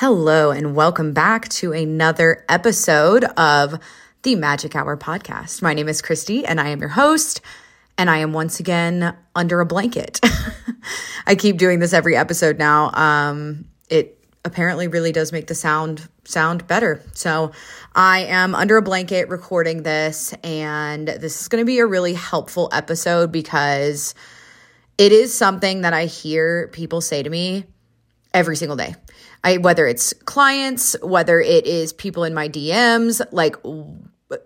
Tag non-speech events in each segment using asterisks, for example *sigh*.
Hello, and welcome back to another episode of the Magic Hour podcast. My name is Christy, and I am your host, and I am once again under a blanket. *laughs* I keep doing this every episode now. Um, it apparently really does make the sound sound better. So I am under a blanket recording this, and this is going to be a really helpful episode because it is something that I hear people say to me every single day. I whether it's clients, whether it is people in my DMs, like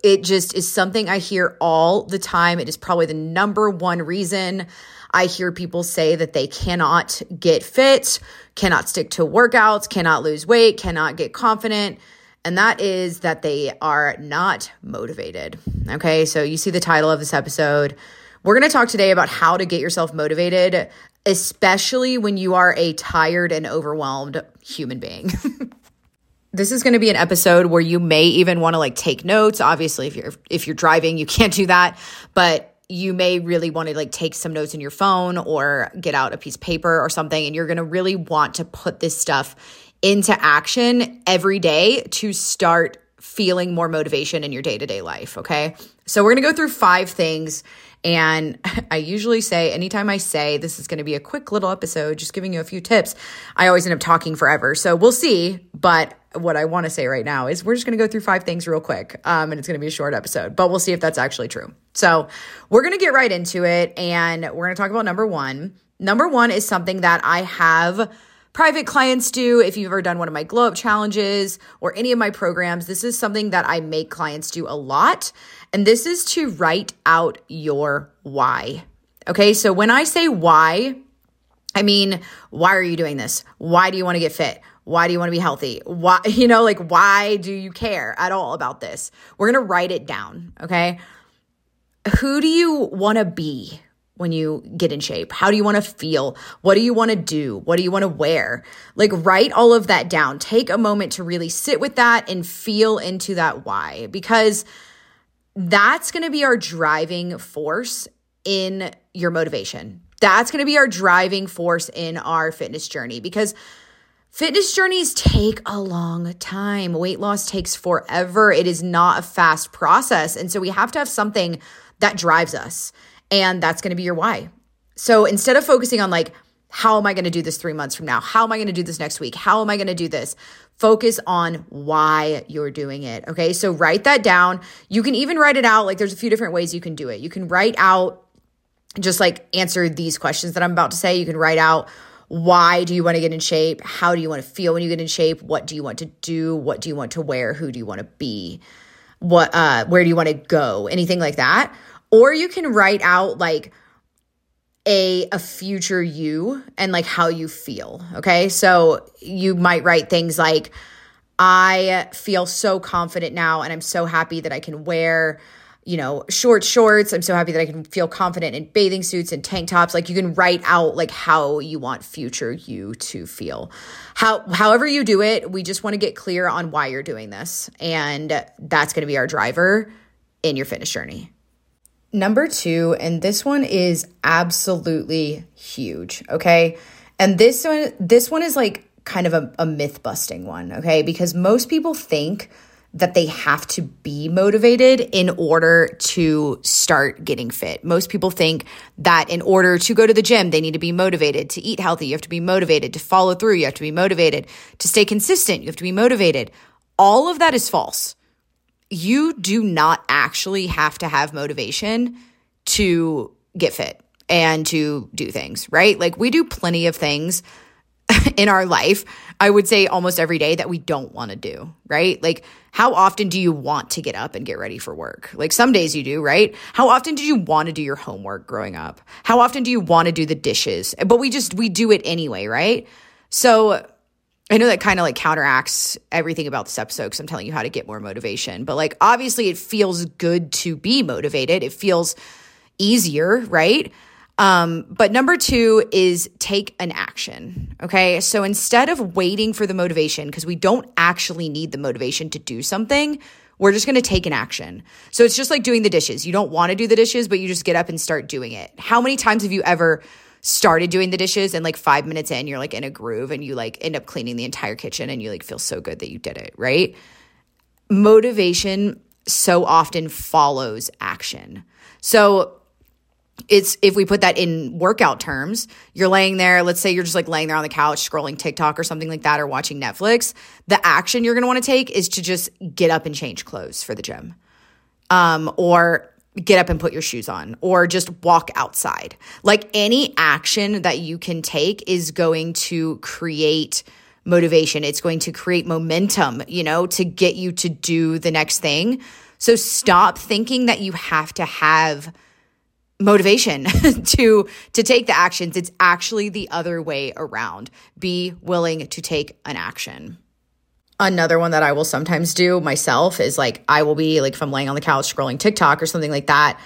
it just is something I hear all the time. It is probably the number one reason I hear people say that they cannot get fit, cannot stick to workouts, cannot lose weight, cannot get confident. And that is that they are not motivated. Okay, so you see the title of this episode. We're going to talk today about how to get yourself motivated especially when you are a tired and overwhelmed human being. *laughs* this is going to be an episode where you may even want to like take notes. Obviously, if you're if you're driving, you *laughs* can't do that, but you may really want to like take some notes in your phone or get out a piece of paper or something and you're going to really want to put this stuff into action every day to start feeling more motivation in your day-to-day life, okay? So we're going to go through five things and *laughs* I usually say, anytime I say this is going to be a quick little episode, just giving you a few tips, I always end up talking forever. So we'll see. But what I want to say right now is we're just going to go through five things real quick. Um, and it's going to be a short episode, but we'll see if that's actually true. So we're going to get right into it. And we're going to talk about number one. Number one is something that I have private clients do. If you've ever done one of my glow up challenges or any of my programs, this is something that I make clients do a lot. And this is to write out your why. Okay, so when I say why, I mean, why are you doing this? Why do you want to get fit? Why do you want to be healthy? Why, *laughs* you know, like, why do you care at all about this? We're going to write it down. Okay. Who do you want to be when you get in shape? How do you want to feel? What do you want to do? What do you want to wear? Like, write all of that down. Take a moment to really sit with that and feel into that why, because that's going to be our driving force in your motivation. That's going to be our driving force in our fitness journey because fitness journeys take a long time. Weight loss takes forever. It is not a fast process. And so we have to have something that drives us. And that's going to be your why. So instead of focusing on like, how am I going to do this three months from now? How am I going to do this next week? How am I going to do this? Focus on why you're doing it. Okay. So write that down. You can even write it out. Like there's a few different ways you can do it. You can write out, just like answer these questions that I'm about to say. You can write out why do you want to get in shape? How do you want to feel when you get in shape? What do you want to do? What do you want to wear? Who do you want to be? What, uh, where do you want to go? Anything like that. Or you can write out like, a a future you and like how you feel okay? So you might write things like i feel so confident now and i'm so happy that i can wear you know short shorts. I'm so happy that i can feel confident in bathing suits and tank tops. Like you can write out like how you want future you to feel. How however you do it we just want to get clear on why you're doing this and that's going to be our driver in your fitness journey Number two, and this one is absolutely huge, okay? And this one, this one is like kind of a, a myth busting one, okay? Because most people think that they have to be motivated in order to start getting fit. Most people think that in order to go to the gym, they need to be motivated to eat healthy. You have to be motivated to follow through. You have to be motivated to stay consistent. You have to be motivated. All of that is false you do not actually have to have motivation to get fit and to do things, right? Like we do plenty of things *laughs* in our life, I would say almost every day that we don't want to do, right? Like, how often do you want to get up and get ready for work? Like, some days you do, right? How often do you want to do your homework growing up? How often do you want to do the dishes? But we just, we do it anyway, right? So, I know that kind of like counteracts everything about this episode because I'm telling you how to get more motivation. But like, obviously, it feels good to be motivated. It feels easier, right? Um, but number two is take an action. Okay. So instead of waiting for the motivation, because we don't actually need the motivation to do something, we're just going to take an action. So it's just like doing the dishes. You don't want to do the dishes, but you just get up and start doing it. How many times have you ever started doing the dishes and like five minutes in, you're like in a groove and you like end up cleaning the entire kitchen and you like feel so good that you did it, right? Motivation so often follows action. So it's if we put that in workout terms, you're laying there, let's say you're just like laying there on the couch scrolling TikTok or something like that or watching Netflix, the action you're going to want to take is to just get up and change clothes for the gym. Um or get up and put your shoes on or just walk outside. Like any action that you can take is going to create motivation. It's going to create momentum, you know, to get you to do the next thing. So stop thinking that you have to have motivation *laughs* to to take the actions. It's actually the other way around. Be willing to take an action. Another one that I will sometimes do myself is like I will be like if I'm laying on the couch scrolling TikTok or something like that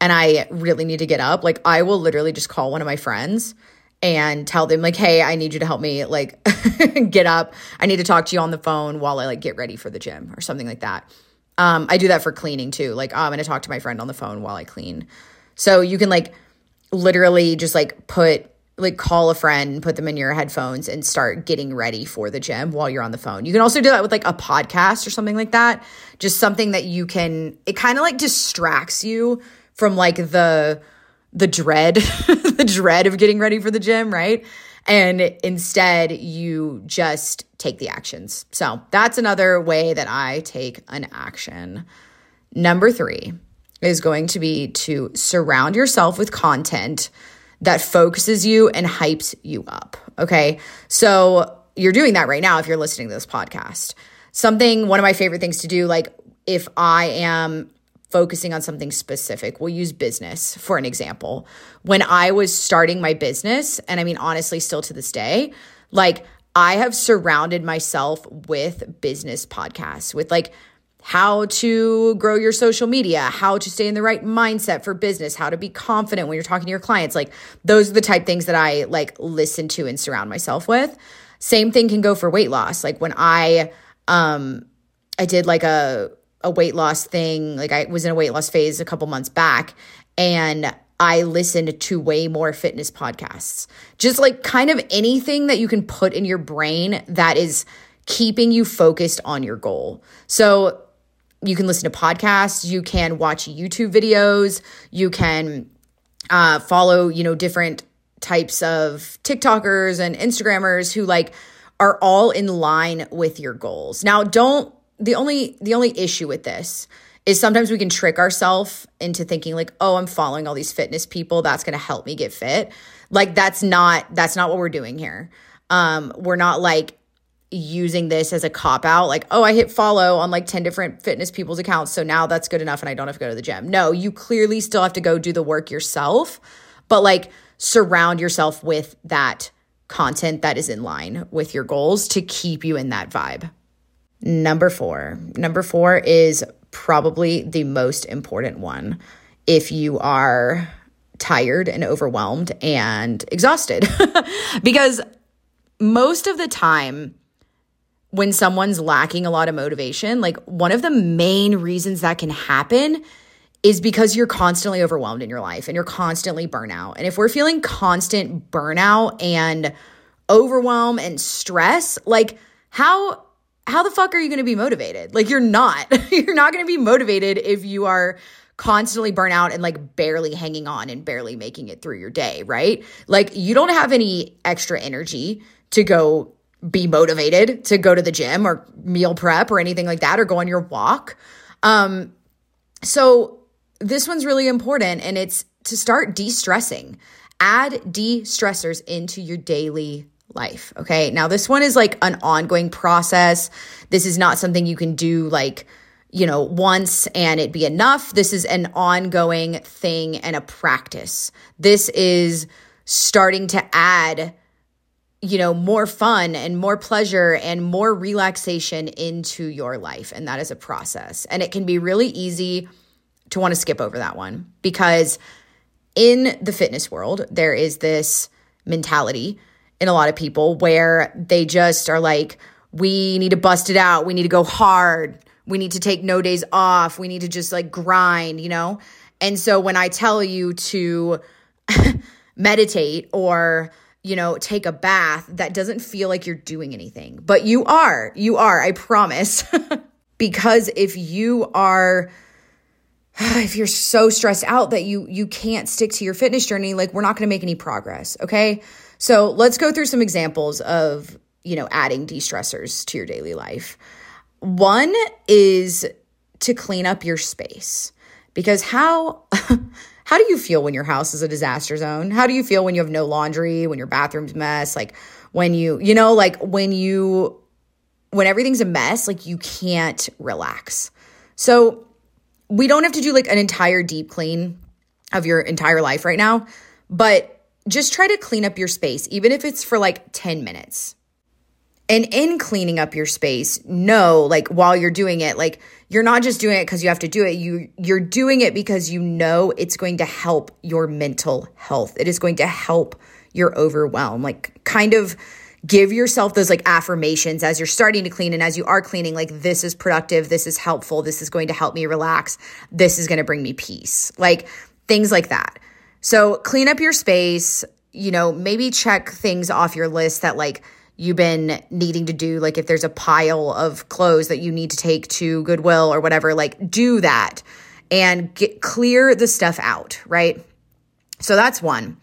and I really need to get up, like I will literally just call one of my friends and tell them like, "Hey, I need you to help me like *laughs* get up. I need to talk to you on the phone while I like get ready for the gym or something like that." Um, I do that for cleaning too. Like, oh, I'm going to talk to my friend on the phone while I clean. So you can like literally just like put like call a friend, put them in your headphones and start getting ready for the gym while you're on the phone. You can also do that with like a podcast or something like that. Just something that you can it kind of like distracts you from like the the dread, *laughs* the dread of getting ready for the gym, right? And instead you just take the actions. So, that's another way that I take an action. Number 3 is going to be to surround yourself with content that focuses you and hypes you up. Okay. So you're doing that right now if you're listening to this podcast. Something, one of my favorite things to do, like if I am focusing on something specific, we'll use business for an example. When I was starting my business, and I mean, honestly, still to this day, like I have surrounded myself with business podcasts, with like how to grow your social media, how to stay in the right mindset for business, how to be confident when you're talking to your clients. Like those are the type things that I like listen to and surround myself with. Same thing can go for weight loss. Like when I um I did like a a weight loss thing, like I was in a weight loss phase a couple months back and I listened to way more fitness podcasts. Just like kind of anything that you can put in your brain that is keeping you focused on your goal. So you can listen to podcasts, you can watch YouTube videos, you can uh, follow, you know, different types of TikTokers and Instagrammers who like are all in line with your goals. Now, don't the only the only issue with this is sometimes we can trick ourselves into thinking like, "Oh, I'm following all these fitness people, that's going to help me get fit." Like that's not that's not what we're doing here. Um we're not like using this as a cop out like oh i hit follow on like 10 different fitness people's accounts so now that's good enough and i don't have to go to the gym. No you clearly still have to go do the work yourself but like surround yourself with that content that is in line with your goals to keep you in that vibe. Number 4 number 4 is probably the most important one. If you are tired and overwhelmed and exhausted *laughs* because most of the time when someone's lacking a lot of motivation, like one of the main reasons that can happen is because you're constantly overwhelmed in your life and you're constantly burnout. And if we're feeling constant burnout and overwhelm and stress, like how how the fuck are you going to be motivated? Like you're not. *laughs* you're not going to be motivated if you are constantly burnout and like barely hanging on and barely making it through your day, right? Like you don't have any extra energy to go be motivated to go to the gym or meal prep or anything like that or go on your walk. Um, so this one's really important and it's to start de-stressing. Add de-stressors into your daily life. Okay. Now, this one is like an ongoing process. This is not something you can do like, you know, once and it be enough. This is an ongoing thing and a practice. This is starting to add you know, more fun and more pleasure and more relaxation into your life. And that is a process. And it can be really easy to want to skip over that one because in the fitness world, there is this mentality in a lot of people where they just are like, we need to bust it out. We need to go hard. We need to take no days off. We need to just like grind, you know? And so when I tell you to, *laughs* meditate or you know, take a bath that doesn't feel like you're doing anything. But you are. You are, I promise. *laughs* because if you are *sighs* if you're so stressed out that you you can't stick to your fitness journey, like we're not going to make any progress, okay? So, let's go through some examples of, you know, adding de-stressors to your daily life. One is to clean up your space. Because how *laughs* how do you feel when your house is a disaster zone? How do you feel when you have no laundry, when your bathroom's mess, like when you, you know, like when you when everything's a mess, like you can't relax. So, we don't have to do like an entire deep clean of your entire life right now, but just try to clean up your space, even if it's for like 10 minutes. And in cleaning up your space, know like while you're doing it, like you're not just doing it because you have to do it. You you're doing it because you know it's going to help your mental health. It is going to help your overwhelm. Like kind of give yourself those like affirmations as you're starting to clean and as you are cleaning like this is productive, this is helpful, this is going to help me relax, this is going to bring me peace. Like things like that. So clean up your space, you know, maybe check things off your list that like you've been needing to do like if there's a pile of clothes that you need to take to goodwill or whatever like do that and get clear the stuff out right? So that's one.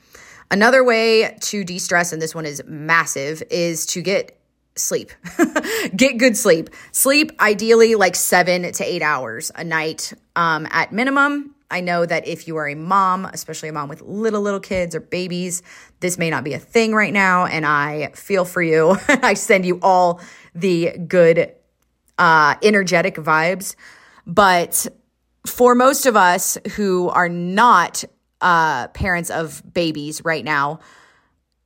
Another way to de-stress and this one is massive is to get sleep. *laughs* Get good sleep. Sleep ideally like seven to eight hours a night um, at minimum I know that if you are a mom, especially a mom with little, little kids or babies, this may not be a thing right now. And I feel for you. *laughs* I send you all the good, uh, energetic vibes. But for most of us who are not uh, parents of babies right now,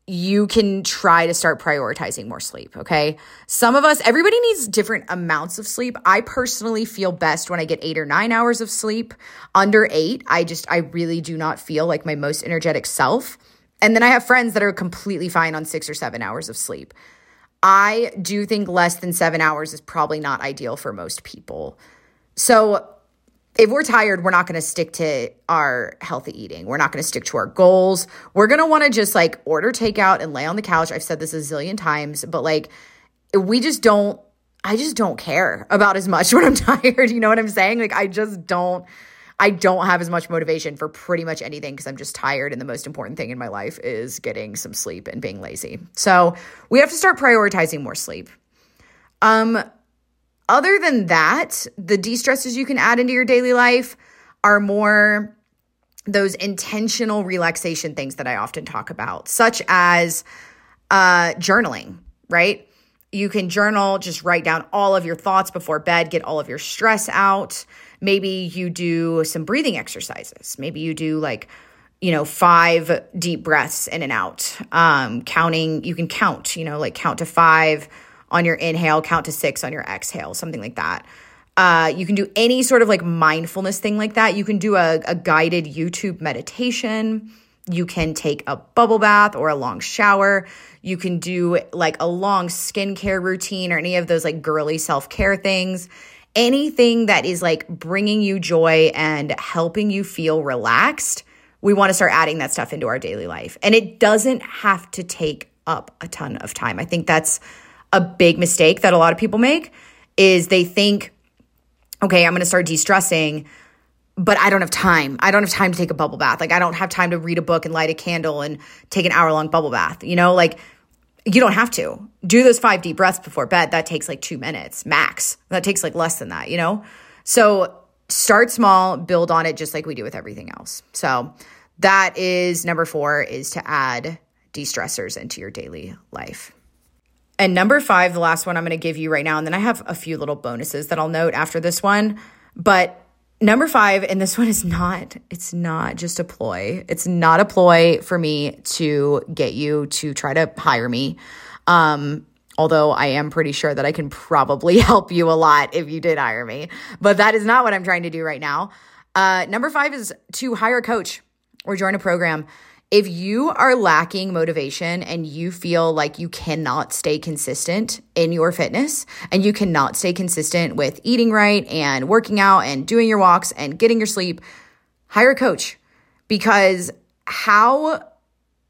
you can try to start prioritizing more sleep. Okay. Some of us, everybody needs different amounts of sleep. I personally feel best when I get eight or nine hours of sleep. Under eight, I just, I really do not feel like my most energetic self. And then I have friends that are completely fine on six or seven hours of sleep. I do think less than seven hours is probably not ideal for most people. So if we're tired, we're not going to stick to our healthy eating. We're not going to stick to our goals. We're going to want to just like order takeout and lay on the couch. I've said this a zillion times, but like we just don't, I just don't care about as much *laughs* when I'm tired. You know what I'm saying? Like I just don't, I don't have as much motivation for pretty much anything because I'm just tired. And the most important thing in my life is getting some sleep and being lazy. So we have to start prioritizing more sleep. Um, other than that, the de stressors you can add into your daily life are more those intentional relaxation things that I often talk about, such as uh, journaling, right? You can journal, just write down all of your thoughts before bed, get all of your stress out. Maybe you do some breathing exercises. Maybe you do like, you know, five deep breaths in and out. Um, counting, you can count, you know, like count to five on your inhale, count to six on your exhale, something like that. Uh, you can do any sort of like mindfulness thing like that. You can do a, a guided YouTube meditation. You can take a bubble bath or a long shower. You can do like a long skincare routine or any of those like girly self care things. Anything that is like bringing you joy and helping you feel relaxed, we want to start adding that stuff into our daily life. And it doesn't have to take up a ton of time. I think that's a big mistake that a lot of people make is they think, okay, I'm going to start de-stressing, but I don't have time. I don't have time to take a bubble bath. Like I don't have time to read a book and light a candle and take an hour long bubble bath. You know, like you don't have to. Do those 5 deep breaths before bed. That takes like 2 minutes max. That takes like less than that, you know? So start small, build on it just like we do with everything else. So that is number 4 is to add de-stressors into your daily life. And number five, the last one I'm going to give you right now, and then I have a few little bonuses that I'll note after this one. But number five, and this one is not, it's not just a ploy. It's not a ploy for me to get you to try to hire me. Um, although I am pretty sure that I can probably *laughs* help you a lot if you did hire me. But that is not what I'm trying to do right now. Uh, number five is to hire a coach or join a program if you are lacking motivation and you feel like you cannot stay consistent in your fitness and you cannot stay consistent with eating right and working out and doing your walks and getting your sleep, hire a coach because how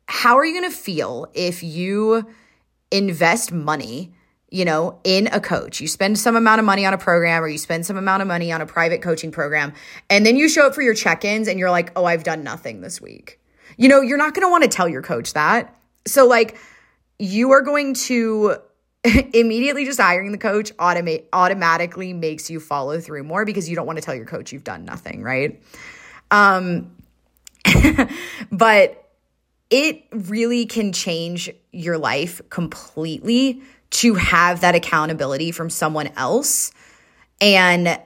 how are you going to feel if you invest money, you know, in a coach? You spend some amount of money on a program or you spend some amount of money on a private coaching program, and then you show up for your check ins and you're like, oh, I've done nothing this week. You know, you're not going to want to tell your coach that. So, like, you are going to *laughs* immediately just hiring the coach automate automatically makes you follow through more because you don't want to tell your coach you've done nothing, right? Um *laughs* but it really can change your life completely to have that accountability from someone else and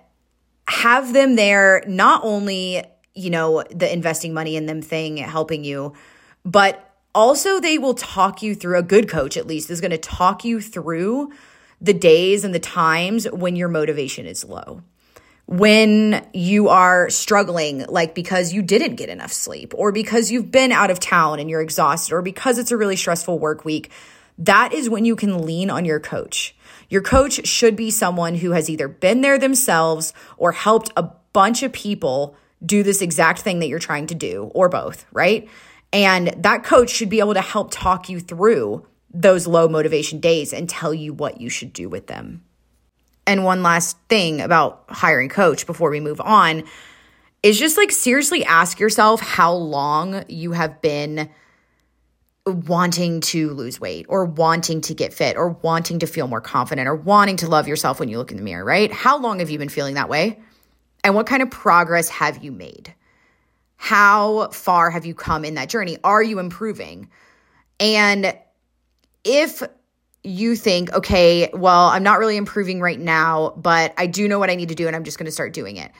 have them there not only you know the investing money in them thing helping you but also they will talk you through a good coach at least is going to talk you through the days and the times when your motivation is low when you are struggling, like because you didn't get enough sleep, or because you've been out of town and you're exhausted, or because it's a really stressful work week, that is when you can lean on your coach. Your coach should be someone who has either been there themselves or helped a bunch of people do this exact thing that you're trying to do, or both, right? And that coach should be able to help talk you through those low motivation days and tell you what you should do with them. And one last thing about hiring coach before we move on is just like seriously ask yourself how long you have been wanting to lose weight or wanting to get fit or wanting to feel more confident or wanting to love yourself when you look in the mirror, right? How long have you been feeling that way? And what kind of progress have you made? How far have you come in that journey? Are you improving? And if you think, okay, well, I'm not really improving right now, but I do know what I need to do and I'm just going to start doing it.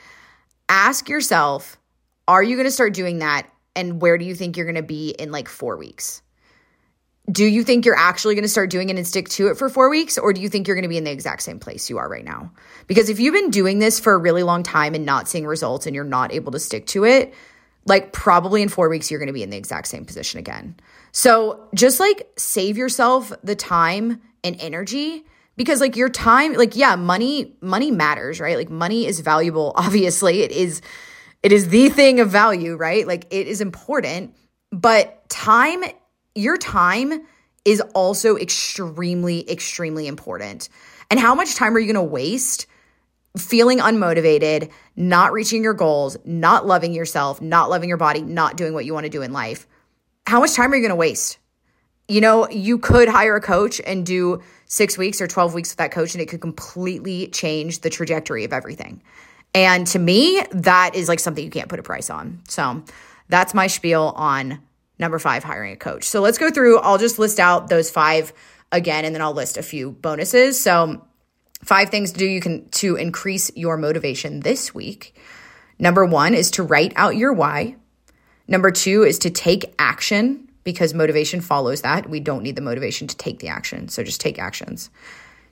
Ask yourself, are you going to start doing that? And where do you think you're going to be in like four weeks? Do you think you're actually going to start doing it and stick to it for four weeks? Or do you think you're going to be in the exact same place you are right now? Because if you've been doing this for a really long time and not seeing results and you're not able to stick to it, like probably in four weeks, you're going to be in the exact same position again. So just like save yourself the time and energy because like your time like yeah money money matters right like money is valuable *laughs* obviously it is it is the thing of value right like it is important but time your time is also extremely extremely important and how much time are you going to waste feeling unmotivated not reaching your goals not loving yourself not loving your body not doing what you want to do in life how much time are you going to waste? You know, you could hire a coach and do six weeks or 12 weeks with that coach, and it could completely change the trajectory of everything. And to me, that is like something you can't put a price on. So that's my spiel on number five, hiring a coach. So let's go through, I'll just list out those five again, and then I'll list a few bonuses. So, five things to do you can to increase your motivation this week. Number one is to write out your why. Number two is to take action because motivation follows that. We don't need the motivation to take the action. So just take actions.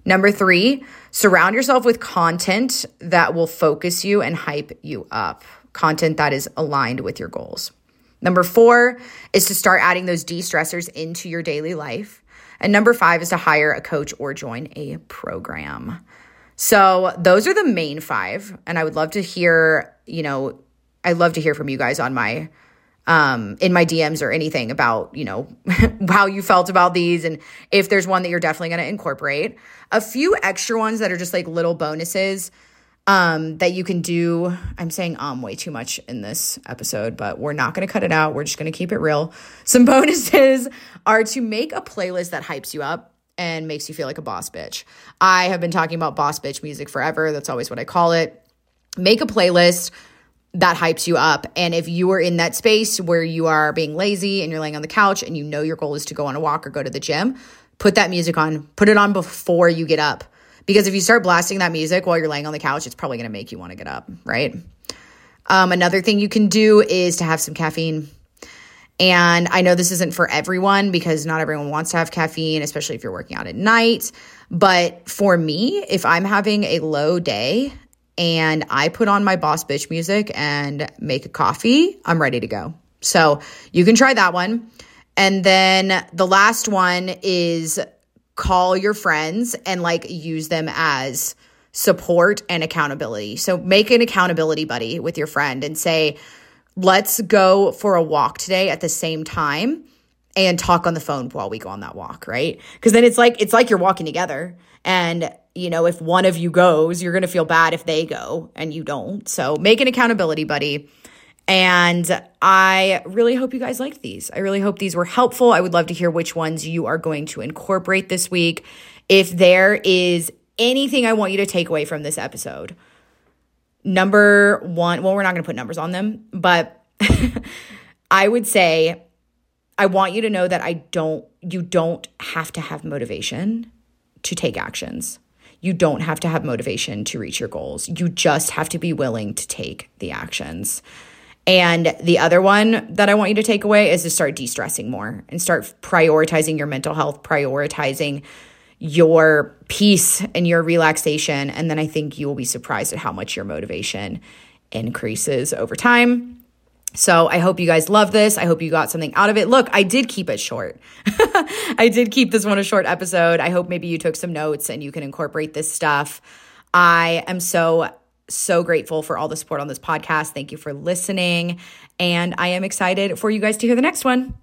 Number three, surround yourself with content that will focus you and hype you up, content that is aligned with your goals. Number four is to start adding those de stressors into your daily life. And number five is to hire a coach or join a program. So those are the main five. And I would love to hear, you know, I'd love to hear from you guys on my um, in my DMs or anything about, you know, *laughs* how you felt about these and if there's one that you're definitely going to incorporate. A few extra ones that are just like little bonuses um, that you can do. I'm saying um way too much in this episode, but we're not going to cut it out. We're just going to keep it real. Some *laughs* bonuses are to make a playlist that hypes you up and makes you feel like a boss bitch. I have been talking about boss bitch music forever. That's always what I call it. Make a playlist that hypes you up. And if you are in that space where you are being lazy and you're laying on the couch and you know your goal is to go on a walk or go to the gym, put that music on. Put it on before you get up. Because if you start blasting that music while you're laying on the couch, it's probably going to make you want to get up, right? Um, another thing you can do is to have some caffeine. And I know this isn't for everyone because not everyone wants to have caffeine, especially if you're working out at night. But for me, if I'm having a low day and I put on my boss bitch music and make a coffee, I'm ready to go. So you can try that one. And then the last one is call your friends and like use them as support and accountability. So make an accountability buddy with your friend and say, let's go for a walk today at the same time and talk on the phone while we go on that walk, right? Because then it's like it's like you're walking together. And you know, if one of you goes, you're gonna feel bad if they go and you don't. So make an accountability buddy. And I really hope you guys liked these. I really hope these were helpful. I would love to hear which ones you are going to incorporate this week. If there is anything I want you to take away from this episode, number one, well, we're not going to put numbers on them, but *laughs* I would say I want you to know that I don't, you don't have to have motivation to take actions. You don't have to have motivation to reach your goals. You just have to be willing to take the actions. And the other one that I want you to take away is to start de stressing more and start prioritizing your mental health, prioritizing your peace and your relaxation. And then I think you will be surprised at how much your motivation increases over time. So I hope you guys love this. I hope you got something out of it. Look, I did keep it short. *laughs* I did keep this one a short episode. I hope maybe you took some notes and you can incorporate this stuff. I am so so grateful for all the support on this podcast. Thank you for listening. And I am excited for you guys to hear the next one.